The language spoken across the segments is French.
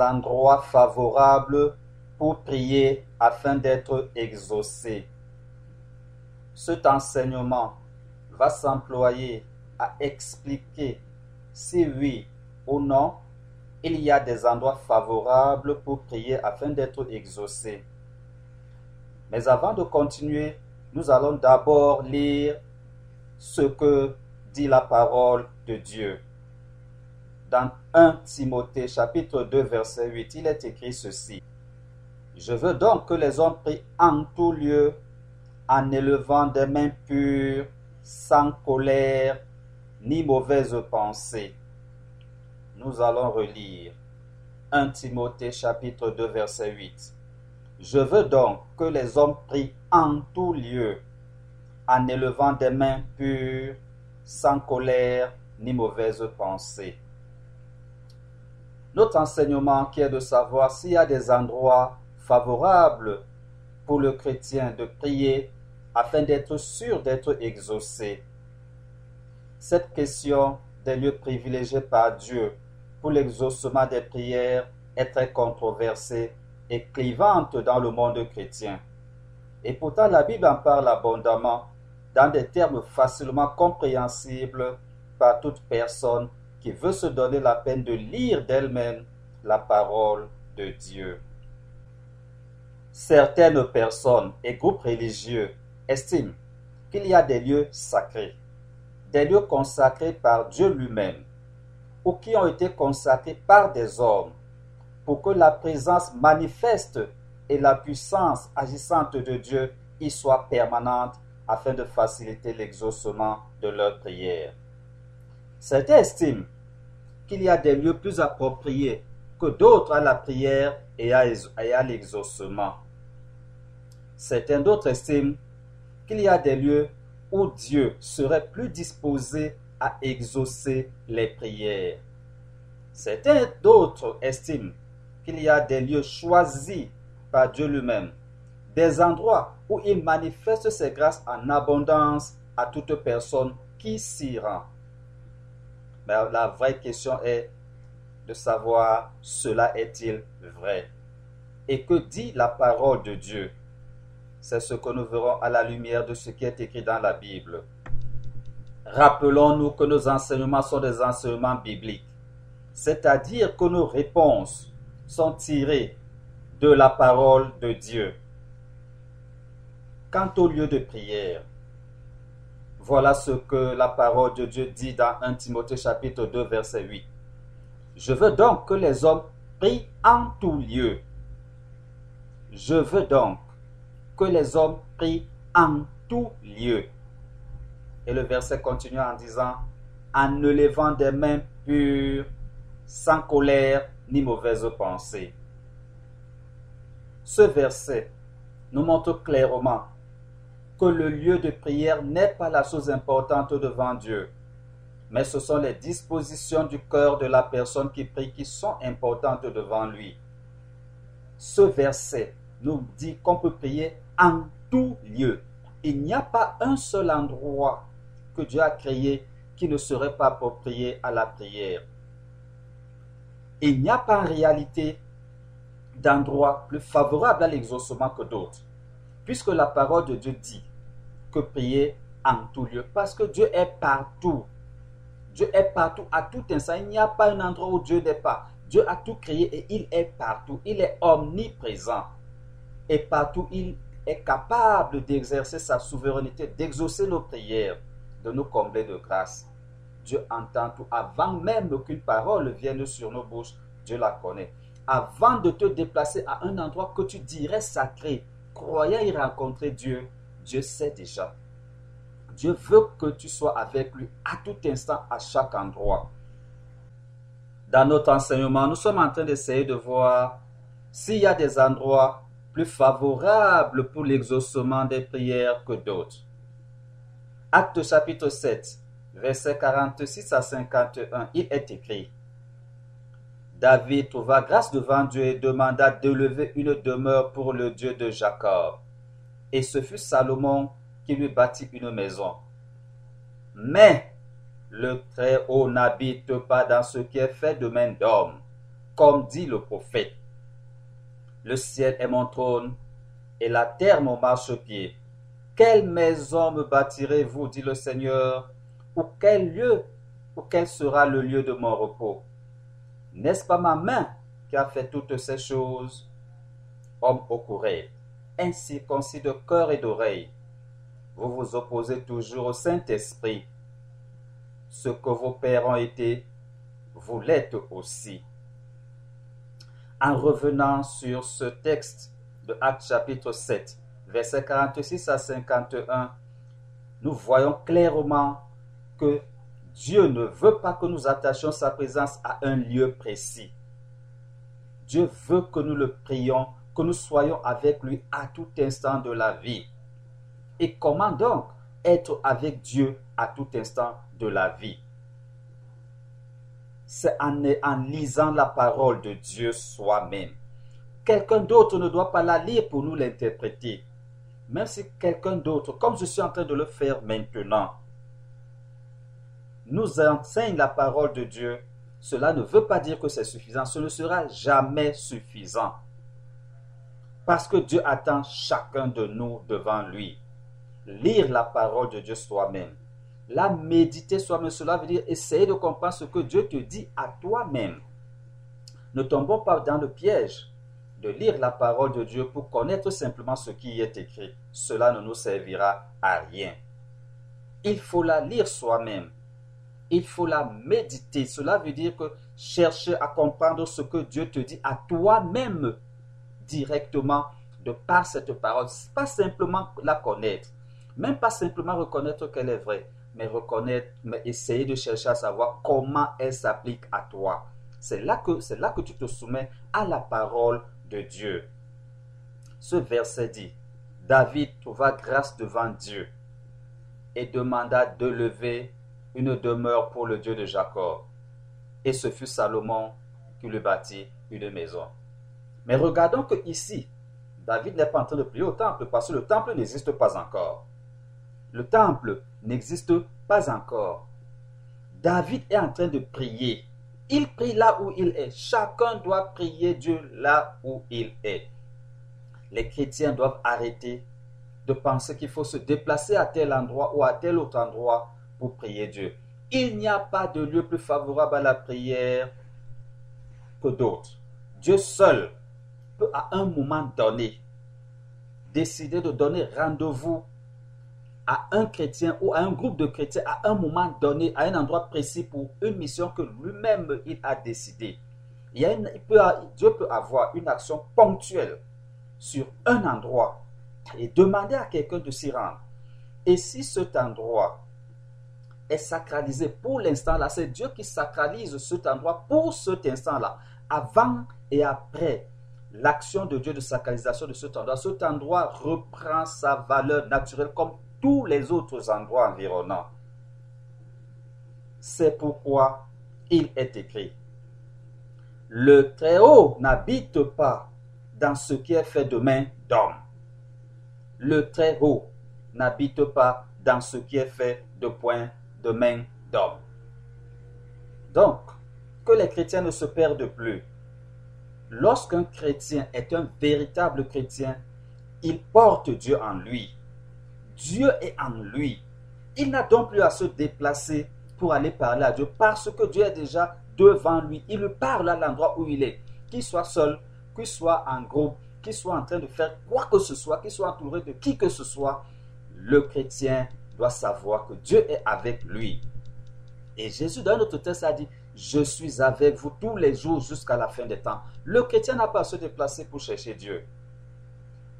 endroits favorables pour prier afin d'être exaucé Cet enseignement va s'employer à expliquer si oui ou non il y a des endroits favorables pour prier afin d'être exaucé. Mais avant de continuer, nous allons d'abord lire ce que dit la parole de Dieu. Dans 1 Timothée chapitre 2 verset 8, il est écrit ceci. Je veux donc que les hommes prient en tout lieu en élevant des mains pures, sans colère ni mauvaise pensée. Nous allons relire 1 Timothée chapitre 2 verset 8. Je veux donc que les hommes prient en tout lieu, en élevant des mains pures, sans colère ni mauvaise pensée. Notre enseignement qui est de savoir s'il y a des endroits favorables pour le chrétien de prier afin d'être sûr d'être exaucé. Cette question des lieux privilégiés par Dieu pour l'exaucement des prières est très controversée et clivante dans le monde chrétien. Et pourtant la Bible en parle abondamment dans des termes facilement compréhensibles par toute personne qui veut se donner la peine de lire d'elle-même la parole de Dieu. Certaines personnes et groupes religieux estiment qu'il y a des lieux sacrés, des lieux consacrés par Dieu lui-même, ou qui ont été consacrés par des hommes, pour que la présence manifeste et la puissance agissante de Dieu y soient permanentes afin de faciliter l'exaucement de leurs prières. Certains estiment qu'il y a des lieux plus appropriés que d'autres à la prière et à l'exaucement. Certains d'autres estiment qu'il y a des lieux où Dieu serait plus disposé à exaucer les prières. Certains d'autres estiment qu'il y a des lieux choisis par Dieu lui-même, des endroits où il manifeste ses grâces en abondance à toute personne qui s'y rend. Mais la vraie question est de savoir cela est-il vrai Et que dit la parole de Dieu? C'est ce que nous verrons à la lumière de ce qui est écrit dans la Bible. Rappelons-nous que nos enseignements sont des enseignements bibliques, c'est-à-dire que nos réponses sont tirées de la parole de Dieu. Quant au lieu de prière, voilà ce que la parole de Dieu dit dans 1 Timothée chapitre 2 verset 8. Je veux donc que les hommes prient en tout lieu. Je veux donc que les hommes prient en tout lieu. Et le verset continue en disant, en ne levant des mains pures, sans colère ni mauvaise pensée. Ce verset nous montre clairement le lieu de prière n'est pas la chose importante devant Dieu, mais ce sont les dispositions du cœur de la personne qui prie qui sont importantes devant lui. Ce verset nous dit qu'on peut prier en tout lieu. Il n'y a pas un seul endroit que Dieu a créé qui ne serait pas approprié à la prière. Il n'y a pas en réalité d'endroit plus favorable à l'exaucement que d'autres, puisque la parole de Dieu dit que prier en tout lieu, parce que Dieu est partout. Dieu est partout, à tout instant. Il n'y a pas un endroit où Dieu n'est pas. Dieu a tout créé et il est partout. Il est omniprésent. Et partout, il est capable d'exercer sa souveraineté, d'exaucer nos prières, de nous combler de grâce. Dieu entend tout. Avant même qu'une parole vienne sur nos bouches, Dieu la connaît. Avant de te déplacer à un endroit que tu dirais sacré, croyant y rencontrer Dieu, Dieu sait déjà. Dieu veut que tu sois avec lui à tout instant, à chaque endroit. Dans notre enseignement, nous sommes en train d'essayer de voir s'il y a des endroits plus favorables pour l'exaucement des prières que d'autres. Acte chapitre 7, versets 46 à 51, il est écrit. David trouva grâce devant Dieu et demanda d'élever une demeure pour le Dieu de Jacob. Et ce fut Salomon qui lui bâtit une maison. Mais le Très-Haut n'habite pas dans ce qui est fait de main d'homme. comme dit le prophète. Le ciel est mon trône et la terre mon marchepied. Quelle maison me bâtirez-vous, dit le Seigneur, ou quel lieu, ou quel sera le lieu de mon repos? N'est-ce pas ma main qui a fait toutes ces choses? Homme au ainsi de cœur et d'oreille, vous vous opposez toujours au Saint-Esprit. Ce que vos pères ont été, vous l'êtes aussi. En revenant sur ce texte de Actes chapitre 7, versets 46 à 51, nous voyons clairement que Dieu ne veut pas que nous attachions sa présence à un lieu précis. Dieu veut que nous le prions, que nous soyons avec lui à tout instant de la vie. Et comment donc être avec Dieu à tout instant de la vie? C'est en, lisant la parole de Dieu soi-même. Quelqu'un d'autre ne doit pas la lire pour nous l'interpréter. Même si quelqu'un d'autre, comme je suis en train de le faire maintenant, nous enseigne la parole de Dieu, cela ne veut pas dire que c'est suffisant. Ce ne sera jamais suffisant. Parce que Dieu attend chacun de nous devant lui lire la parole de Dieu soi-même. La méditer soi-même, cela veut dire essayer de comprendre ce que Dieu te dit à toi-même. Ne tombons pas dans le piège de lire la parole de Dieu pour connaître simplement ce qui y est écrit. Cela ne nous servira à rien. Il faut la lire soi-même. Il faut la méditer. Cela veut dire que chercher à comprendre ce que Dieu te dit à toi-même directement de par cette parole. Pas simplement la connaître, même pas simplement reconnaître qu'elle est vraie, mais reconnaître, mais essayer de chercher à savoir comment elle s'applique à toi. C'est là que c'est là que tu te soumets à la parole de Dieu. Ce verset dit David trouva grâce devant Dieu et demanda de lever une demeure pour le Dieu de Jacob. Et ce fut Salomon qui lui bâtit une maison. Mais regardons que ici, David n'est pas en train de prier au temple parce que le temple n'existe pas encore. Le temple n'existe pas encore. David est en train de prier. Il prie là où il est. Chacun doit prier Dieu là où il est. Les chrétiens doivent arrêter de penser qu'il faut se déplacer à tel endroit ou à tel autre endroit pour prier Dieu. Il n'y a pas de lieu plus favorable à la prière que d'autres. Dieu seul à un moment donné décider de donner rendez-vous à un chrétien ou à un groupe de chrétiens à un moment donné, à un endroit précis pour une mission que lui-même il a décidé. Il, peut, Dieu peut avoir une action ponctuelle sur un endroit et demander à quelqu'un de s'y rendre. Et si cet endroit est sacralisé pour l'instant là, c'est Dieu qui sacralise cet endroit pour cet instant là, avant et après l'action de Dieu de sacralisation de cet endroit. Cet endroit reprend sa valeur naturelle comme tous les autres endroits environnants. C'est pourquoi il est écrit, le Très-Haut n'habite pas dans ce qui est fait de main d'homme. Le Très-Haut n'habite pas dans ce qui est fait de point de main d'homme. Donc, que les chrétiens ne se perdent plus. Lorsqu'un chrétien est un véritable chrétien, il porte Dieu en lui. Dieu est en lui. Il n'a donc plus à se déplacer pour aller parler à Dieu parce que Dieu est déjà devant lui. Il lui parle à l'endroit où il est. Qu'il soit seul, qu'il soit en groupe, qu'il soit en train de faire quoi que ce soit, qu'il soit entouré de qui que ce soit, le chrétien doit savoir que Dieu est avec lui. Et Jésus, dans notre texte, a dit, je suis avec vous tous les jours jusqu'à la fin des temps. Le chrétien n'a pas à se déplacer pour chercher Dieu.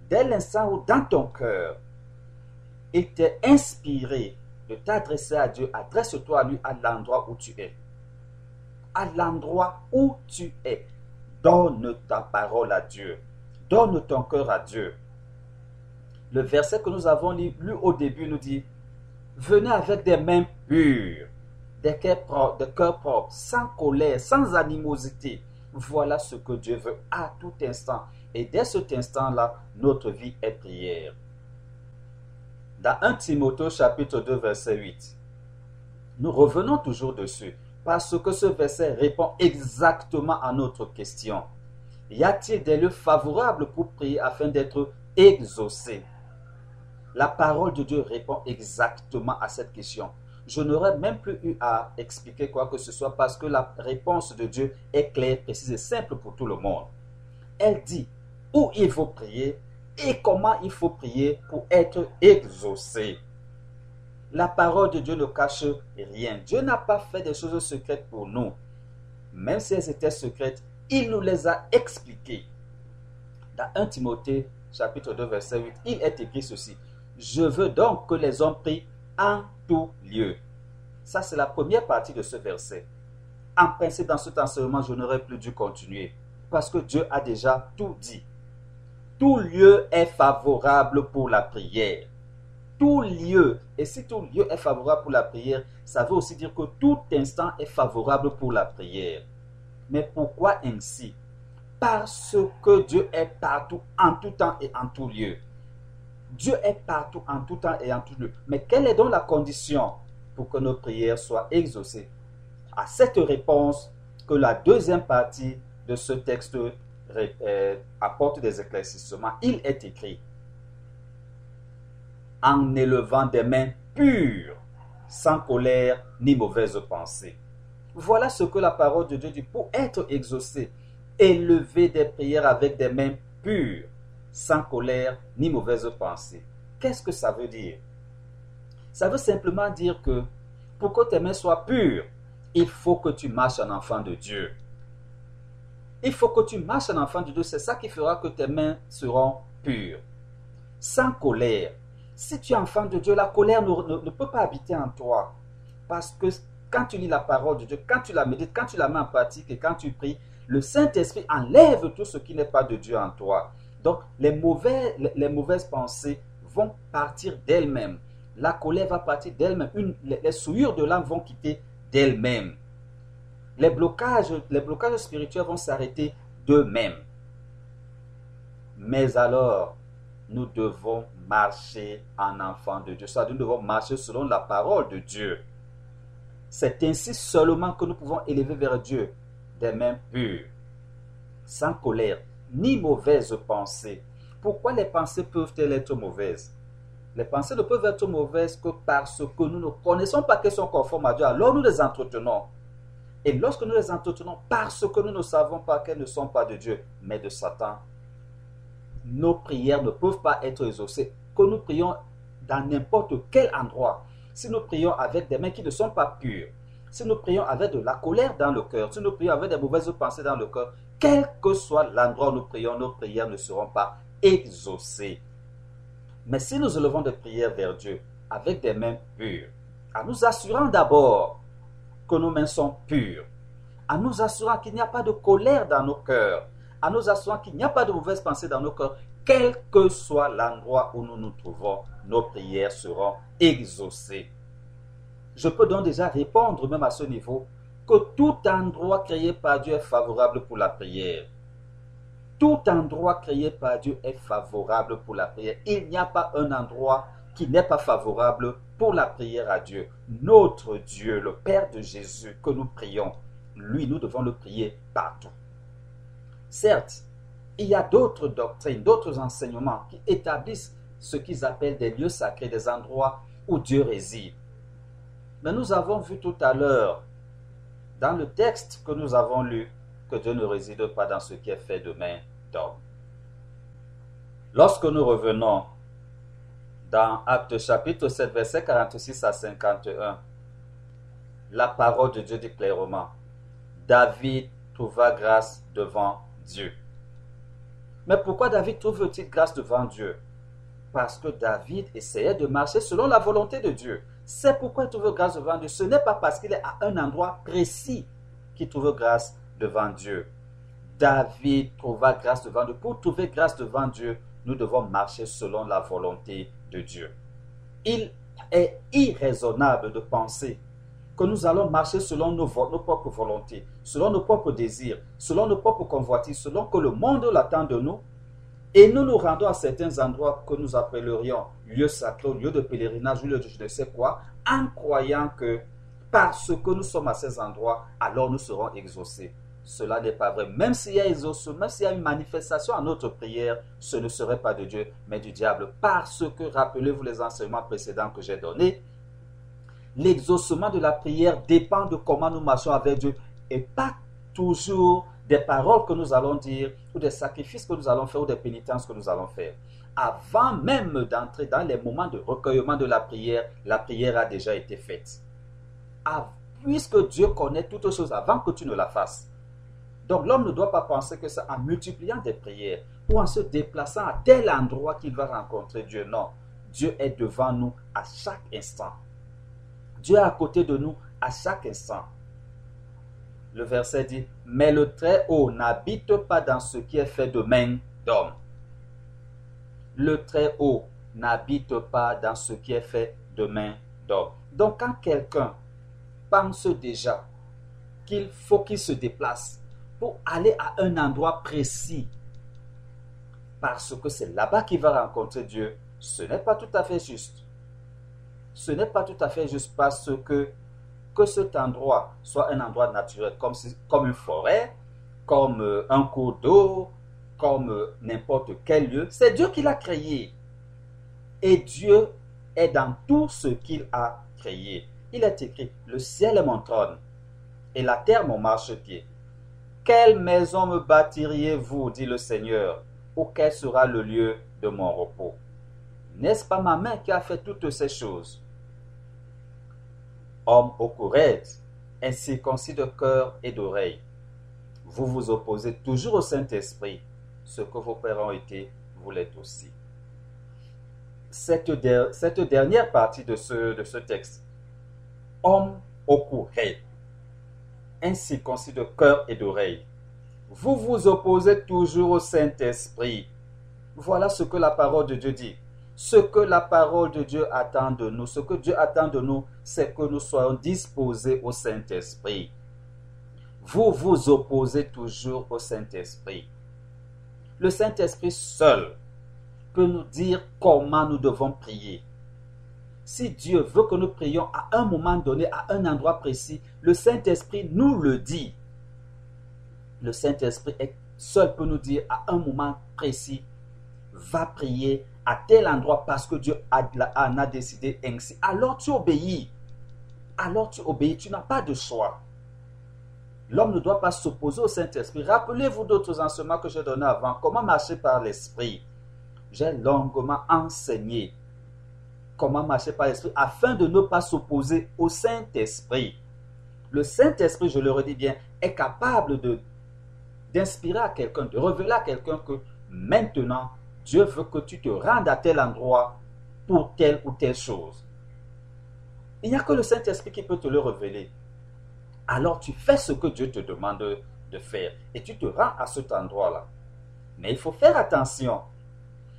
Dès l'instant où dans ton cœur, il t'est inspiré de t'adresser à Dieu, adresse-toi à lui à l'endroit où tu es. À l'endroit où tu es. Donne ta parole à Dieu. Donne ton cœur à Dieu. Le verset que nous avons lu, au début nous dit, venez avec des mains pures, des cœurs propres, sans colère, sans animosité. Voilà ce que Dieu veut à tout instant. Et dès cet instant-là, notre vie est prière. Dans 1 Timothée chapitre 2 verset 8, nous revenons toujours dessus. parce que ce verset répond exactement à notre question. Y a-t-il des lieux favorables pour prier afin d'être exaucé? La parole de Dieu répond exactement à cette question. Je n'aurais même plus eu à expliquer quoi que ce soit parce que la réponse de Dieu est claire, précise et simple pour tout le monde. Elle dit où il faut prier et comment il faut prier pour être exaucé. La parole de Dieu ne cache rien. Dieu n'a pas fait des choses secrètes pour nous. Même si elles étaient secrètes, il nous les a expliquées. Dans 1 Timothée chapitre 2 verset 8, il est écrit ceci. Je veux donc que les hommes prient en tout lieu. Ça, c'est la première partie de ce verset. En principe, dans cet enseignement, je n'aurais plus dû continuer parce que Dieu a déjà tout dit. Tout lieu est favorable pour la prière tout lieu. Et si tout lieu est favorable pour la prière, ça veut aussi dire que tout instant est favorable pour la prière. Mais pourquoi ainsi? Parce que Dieu est partout, en tout temps et en tout lieu. Dieu est partout, en tout temps et en tout lieu. Mais quelle est donc la condition pour que nos prières soient exaucées? À cette réponse que la deuxième partie de ce texte euh, apporte des éclaircissements, il est écrit en élevant des mains pures, sans colère ni mauvaise pensée. Voilà ce que la parole de Dieu dit pour être exaucé. Élever des prières avec des mains pures, sans colère ni mauvaise pensée. Qu'est-ce que ça veut dire? Ça veut simplement dire que pour que tes mains soient pures, il faut que tu marches en enfant de Dieu. Il faut que tu marches en enfant de Dieu. C'est ça qui fera que tes mains seront pures. Sans colère. Si tu es enfant de Dieu, la colère ne, peut pas habiter en toi. Parce que quand tu lis la parole de Dieu, quand tu la médites, quand tu la mets en pratique et quand tu pries, le Saint-Esprit enlève tout ce qui n'est pas de Dieu en toi. Donc, les, mauvais, les, mauvaises pensées vont partir d'elles-mêmes. La colère va partir d'elle-même. Les, souillures de l'âme vont quitter d'elles-mêmes. Les blocages, les blocages spirituels vont s'arrêter d'eux-mêmes. Mais alors, nous devons marcher en enfant de Dieu. Ça, nous devons marcher selon la parole de Dieu. C'est ainsi seulement que nous pouvons élever vers Dieu des mains pures, sans colère, ni mauvaise pensée. Pourquoi les pensées peuvent-elles être mauvaises? Les pensées ne peuvent être mauvaises que parce que nous ne connaissons pas qu'elles sont conformes à Dieu. Alors nous les entretenons. Et lorsque nous les entretenons, parce que nous ne savons pas qu'elles ne sont pas de Dieu, mais de Satan, nos prières ne peuvent pas être exaucées. Que nous prions dans n'importe quel endroit, si nous prions avec des mains qui ne sont pas pures, si nous prions avec de la colère dans le cœur, si nous prions avec des mauvaises pensées dans le cœur, quel que soit l'endroit où nous prions, nos prières ne seront pas exaucées. Mais si nous élevons des prières vers Dieu avec des mains pures, en nous assurant d'abord que nos mains sont pures, en nous assurant qu'il n'y a pas de colère dans nos cœurs, en nous assurant qu'il n'y a pas de mauvaise pensée dans nos cœurs, quel que soit l'endroit où nous nous trouvons, nos prières seront exaucées. Je peux donc déjà répondre même à ce niveau que tout endroit créé par Dieu est favorable pour la prière. Tout endroit créé par Dieu est favorable pour la prière. Il n'y a pas un endroit qui n'est pas favorable pour la prière à Dieu. Notre Dieu, le Père de Jésus que nous prions, lui, nous devons le prier partout. Certes, il y a d'autres doctrines, d'autres enseignements qui établissent ce qu'ils appellent des lieux sacrés, des endroits où Dieu réside. Mais nous avons vu tout à l'heure, dans le texte que nous avons lu, que Dieu ne réside pas dans ce qui est fait de main d'homme. Lorsque nous revenons dans Actes chapitre 7, verset 46 à 51, la parole de Dieu dit clairement, David trouva grâce devant Dieu. Mais pourquoi David trouve-t-il grâce devant Dieu? Parce que David essayait de marcher selon la volonté de Dieu. C'est pourquoi il trouve grâce devant Dieu. Ce n'est pas parce qu'il est à un endroit précis qu'il trouve grâce devant Dieu. David trouva grâce devant Dieu. Pour trouver grâce devant Dieu, nous devons marcher selon la volonté de Dieu. Il est irraisonnable de penser que nous allons marcher selon nos, propres volontés, selon nos propres désirs, selon nos propres convoitises, selon que le monde l'attend de nous. Et nous nous rendons à certains endroits que nous appellerions lieux sacrés, lieux de pèlerinage, lieux de je ne sais quoi, en croyant que parce que nous sommes à ces endroits, alors nous serons exaucés. Cela n'est pas vrai. Même s'il y a exaucement, même s'il y a une manifestation à notre prière, ce ne serait pas de Dieu, mais du diable. Parce que, rappelez-vous les enseignements précédents que j'ai donnés, l'exaucement de la prière dépend de comment nous marchons avec Dieu et pas toujours des paroles que nous allons dire ou des sacrifices que nous allons faire ou des pénitences que nous allons faire. Avant même d'entrer dans les moments de recueillement de la prière, la prière a déjà été faite. Ah, puisque Dieu connaît toutes choses avant que tu ne la fasses. Donc l'homme ne doit pas penser que c'est en multipliant des prières ou en se déplaçant à tel endroit qu'il va rencontrer Dieu. Non, Dieu est devant nous à chaque instant. Dieu est à côté de nous à chaque instant. Le verset dit, mais le Très-Haut n'habite pas dans ce qui est fait de main d'homme. Le Très-Haut n'habite pas dans ce qui est fait de main d'homme. Donc quand quelqu'un pense déjà qu'il faut qu'il se déplace pour aller à un endroit précis, parce que c'est là-bas qu'il va rencontrer Dieu, ce n'est pas tout à fait juste. Ce n'est pas tout à fait juste parce que que cet endroit soit un endroit naturel, comme, une forêt, comme euh, un cours d'eau, comme euh, n'importe quel lieu, c'est Dieu qui l'a créé. Et Dieu est dans tout ce qu'il a créé. Il est écrit, le ciel est mon trône et la terre mon marchepied. Quelle maison me bâtiriez-vous, dit le Seigneur, ou quel sera le lieu de mon repos? N'est-ce pas ma main qui a fait toutes ces choses? Homme au courage, incirconcis de cœur et d'oreille, vous vous opposez toujours au Saint-Esprit, ce que vos pères ont été, vous l'êtes aussi. Cette, cette, dernière partie de ce, de ce texte, homme au courage, incirconcis de cœur et d'oreille, vous vous opposez toujours au Saint-Esprit. Voilà ce que la parole de Dieu dit. Ce que la parole de Dieu attend de nous, ce que Dieu attend de nous, c'est que nous soyons disposés au Saint-Esprit. Vous vous opposez toujours au Saint-Esprit. Le Saint-Esprit seul peut nous dire comment nous devons prier. Si Dieu veut que nous prions à un moment donné, à un endroit précis, le Saint-Esprit nous le dit. Le Saint-Esprit seul peut nous dire à un moment précis, va prier à tel endroit parce que Dieu en a décidé ainsi. Alors tu obéis. Alors tu obéis. Tu n'as pas de choix. L'homme ne doit pas s'opposer au Saint-Esprit. Rappelez-vous d'autres enseignements que j'ai donnés avant. Comment marcher par l'Esprit? J'ai longuement enseigné comment marcher par l'Esprit afin de ne pas s'opposer au Saint-Esprit. Le Saint-Esprit, je le redis bien, est capable de d'inspirer à quelqu'un, de révéler à quelqu'un que maintenant, Dieu veut que tu te rendes à tel endroit pour telle ou telle chose. Il n'y a que le Saint-Esprit qui peut te le révéler. Alors tu fais ce que Dieu te demande de faire et tu te rends à cet endroit-là. Mais il faut faire attention.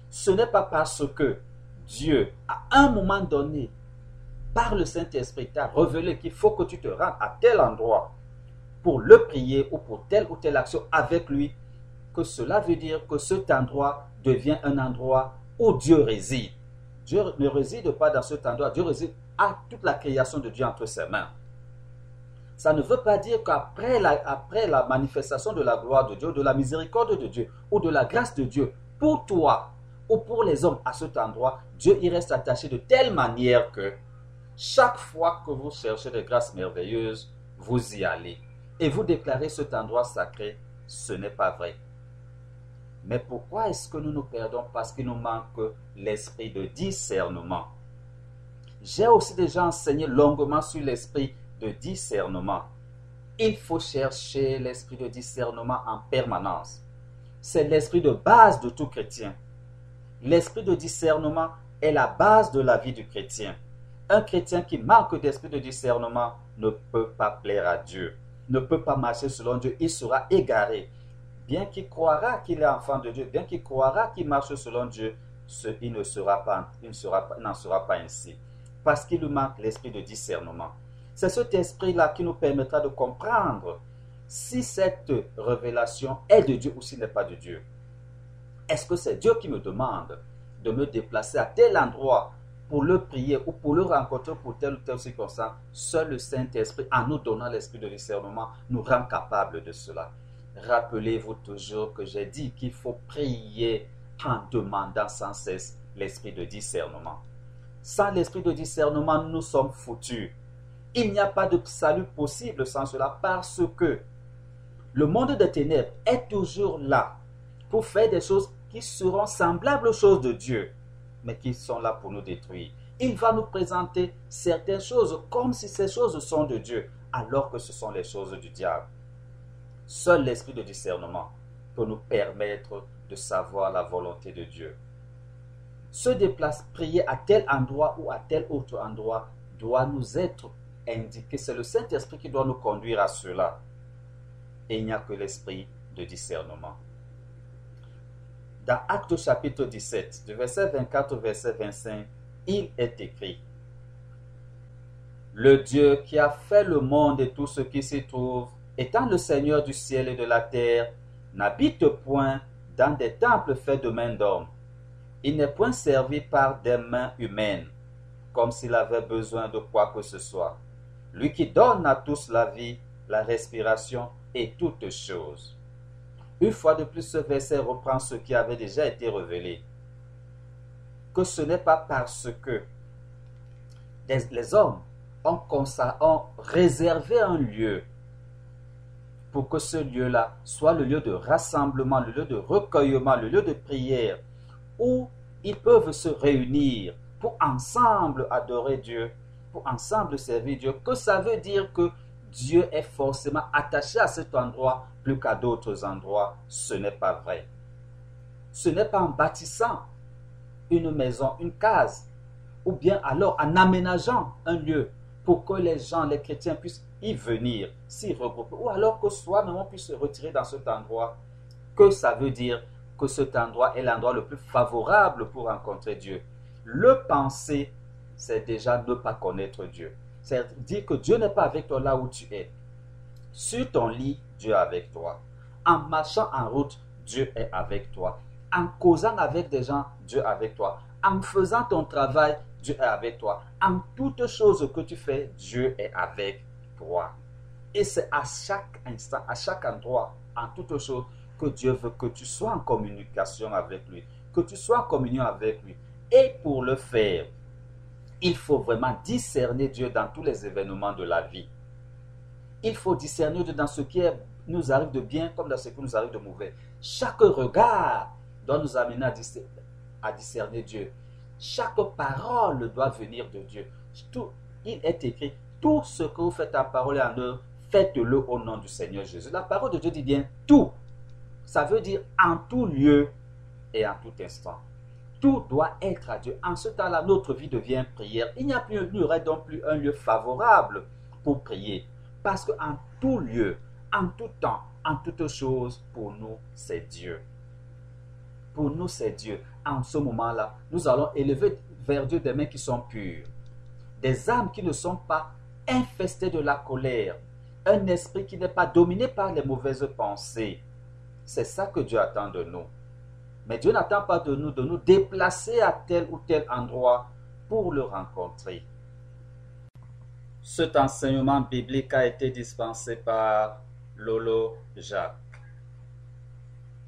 Ce n'est pas parce que Dieu, à un moment donné, par le Saint-Esprit, t'a révélé qu'il faut que tu te rendes à tel endroit pour le prier ou pour telle ou telle action avec lui, que cela veut dire que cet endroit devient un endroit où Dieu réside. Dieu ne réside pas dans cet endroit, Dieu réside à toute la création de Dieu entre ses mains. Ça ne veut pas dire qu'après la, manifestation de la gloire de Dieu, de la miséricorde de Dieu ou de la grâce de Dieu, pour toi ou pour les hommes à cet endroit, Dieu y reste attaché de telle manière que chaque fois que vous cherchez des grâces merveilleuses, vous y allez. Et vous déclarez cet endroit sacré, ce n'est pas vrai. Mais pourquoi est-ce que nous nous perdons Parce qu'il nous manque l'esprit de discernement? J'ai aussi déjà enseigné longuement sur l'esprit de discernement. Il faut chercher l'esprit de discernement en permanence. C'est l'esprit de base de tout chrétien. L'esprit de discernement est la base de la vie du chrétien. Un chrétien qui manque d'esprit de discernement ne peut pas plaire à Dieu, ne peut pas marcher selon Dieu, il sera égaré bien qu'il croira qu'il est enfant de Dieu, bien qu'il croira qu'il marche selon Dieu, il ne sera n'en sera, pas ainsi. Parce qu'il lui manque l'esprit de discernement. C'est cet esprit-là qui nous permettra de comprendre si cette révélation est de Dieu ou si n'est pas de Dieu. Est-ce que c'est Dieu qui me demande de me déplacer à tel endroit pour le prier ou pour le rencontrer pour telle ou telle circonstance, seul le Saint-Esprit, en nous donnant l'esprit de discernement, nous rend capables de cela. Rappelez-vous toujours que j'ai dit qu'il faut prier en demandant sans cesse l'esprit de discernement. Sans l'esprit de discernement, nous sommes foutus. Il n'y a pas de salut possible sans cela parce que le monde des ténèbres est toujours là pour faire des choses qui seront semblables aux choses de Dieu, mais qui sont là pour nous détruire. Il va nous présenter certaines choses comme si ces choses sont de Dieu, alors que ce sont les choses du diable. Seul l'esprit de discernement peut nous permettre de savoir la volonté de Dieu. Se déplacer, prier à tel endroit ou à tel autre endroit doit nous être indiqué. C'est le Saint-Esprit qui doit nous conduire à cela. Et il n'y a que l'esprit de discernement. Dans Acte chapitre 17, du verset 24 au verset 25, il est écrit Le Dieu qui a fait le monde et tout ce qui s'y trouve, étant le Seigneur du ciel et de la terre, n'habite point dans des temples faits de main d'homme. Il n'est point servi par des mains humaines, comme s'il avait besoin de quoi que ce soit. Lui qui donne à tous la vie, la respiration et toutes choses. Une fois de plus, ce verset reprend ce qui avait déjà été révélé. Que ce n'est pas parce que les, hommes ont, ont réservé un lieu pour que ce lieu-là soit le lieu de rassemblement, le lieu de recueillement, le lieu de prière, où ils peuvent se réunir pour ensemble adorer Dieu, pour ensemble servir Dieu, que ça veut dire que Dieu est forcément attaché à cet endroit plus qu'à d'autres endroits. Ce n'est pas vrai. Ce n'est pas en bâtissant une maison, une case, ou bien alors en aménageant un lieu pour que les gens, les chrétiens puissent y venir, s'y regrouper, ou alors que soi-même puisse se retirer dans cet endroit, que ça veut dire que cet endroit est l'endroit le plus favorable pour rencontrer Dieu. Le penser, c'est déjà ne pas connaître Dieu. C'est dire que Dieu n'est pas avec toi là où tu es. Sur ton lit, Dieu est avec toi. En marchant en route, Dieu est avec toi. En causant avec des gens, Dieu est avec toi. En faisant ton travail, Dieu est avec toi. En toutes choses que tu fais, Dieu est avec Et c'est à chaque instant, à chaque endroit, en toutes choses, que Dieu veut que tu sois en communication avec lui, que tu sois en communion avec lui. Et pour le faire, il faut vraiment discerner Dieu dans tous les événements de la vie. Il faut discerner Dieu dans ce qui nous arrive de bien comme dans ce qui nous arrive de mauvais. Chaque regard doit nous amener à discerner, Dieu. Chaque parole doit venir de Dieu. Tout, il est écrit, tout ce que vous faites en parole et en œuvre, faites-le au nom du Seigneur Jésus. La parole de Dieu dit bien tout. Ça veut dire en tout lieu et en tout instant. Tout doit être à Dieu. En ce temps-là, notre vie devient prière. Il n'y a plus, il aurait donc plus un lieu favorable pour prier. Parce qu'en tout lieu, en tout temps, en toutes choses, pour nous, c'est Dieu. Pour nous, c'est Dieu. En ce moment-là, nous allons élever vers Dieu des mains qui sont pures. Des âmes qui ne sont pas infestées de la colère. Un esprit qui n'est pas dominé par les mauvaises pensées. C'est ça que Dieu attend de nous. Mais Dieu n'attend pas de nous de nous déplacer à tel ou tel endroit pour le rencontrer. Cet enseignement biblique a été dispensé par Lolo Jacques.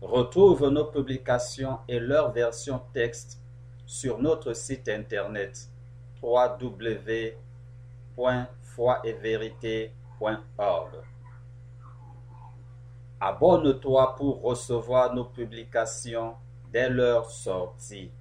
Retrouve nos publications et leur version texte sur notre site internet Abonne-toi pour recevoir nos publications dès leur sortie.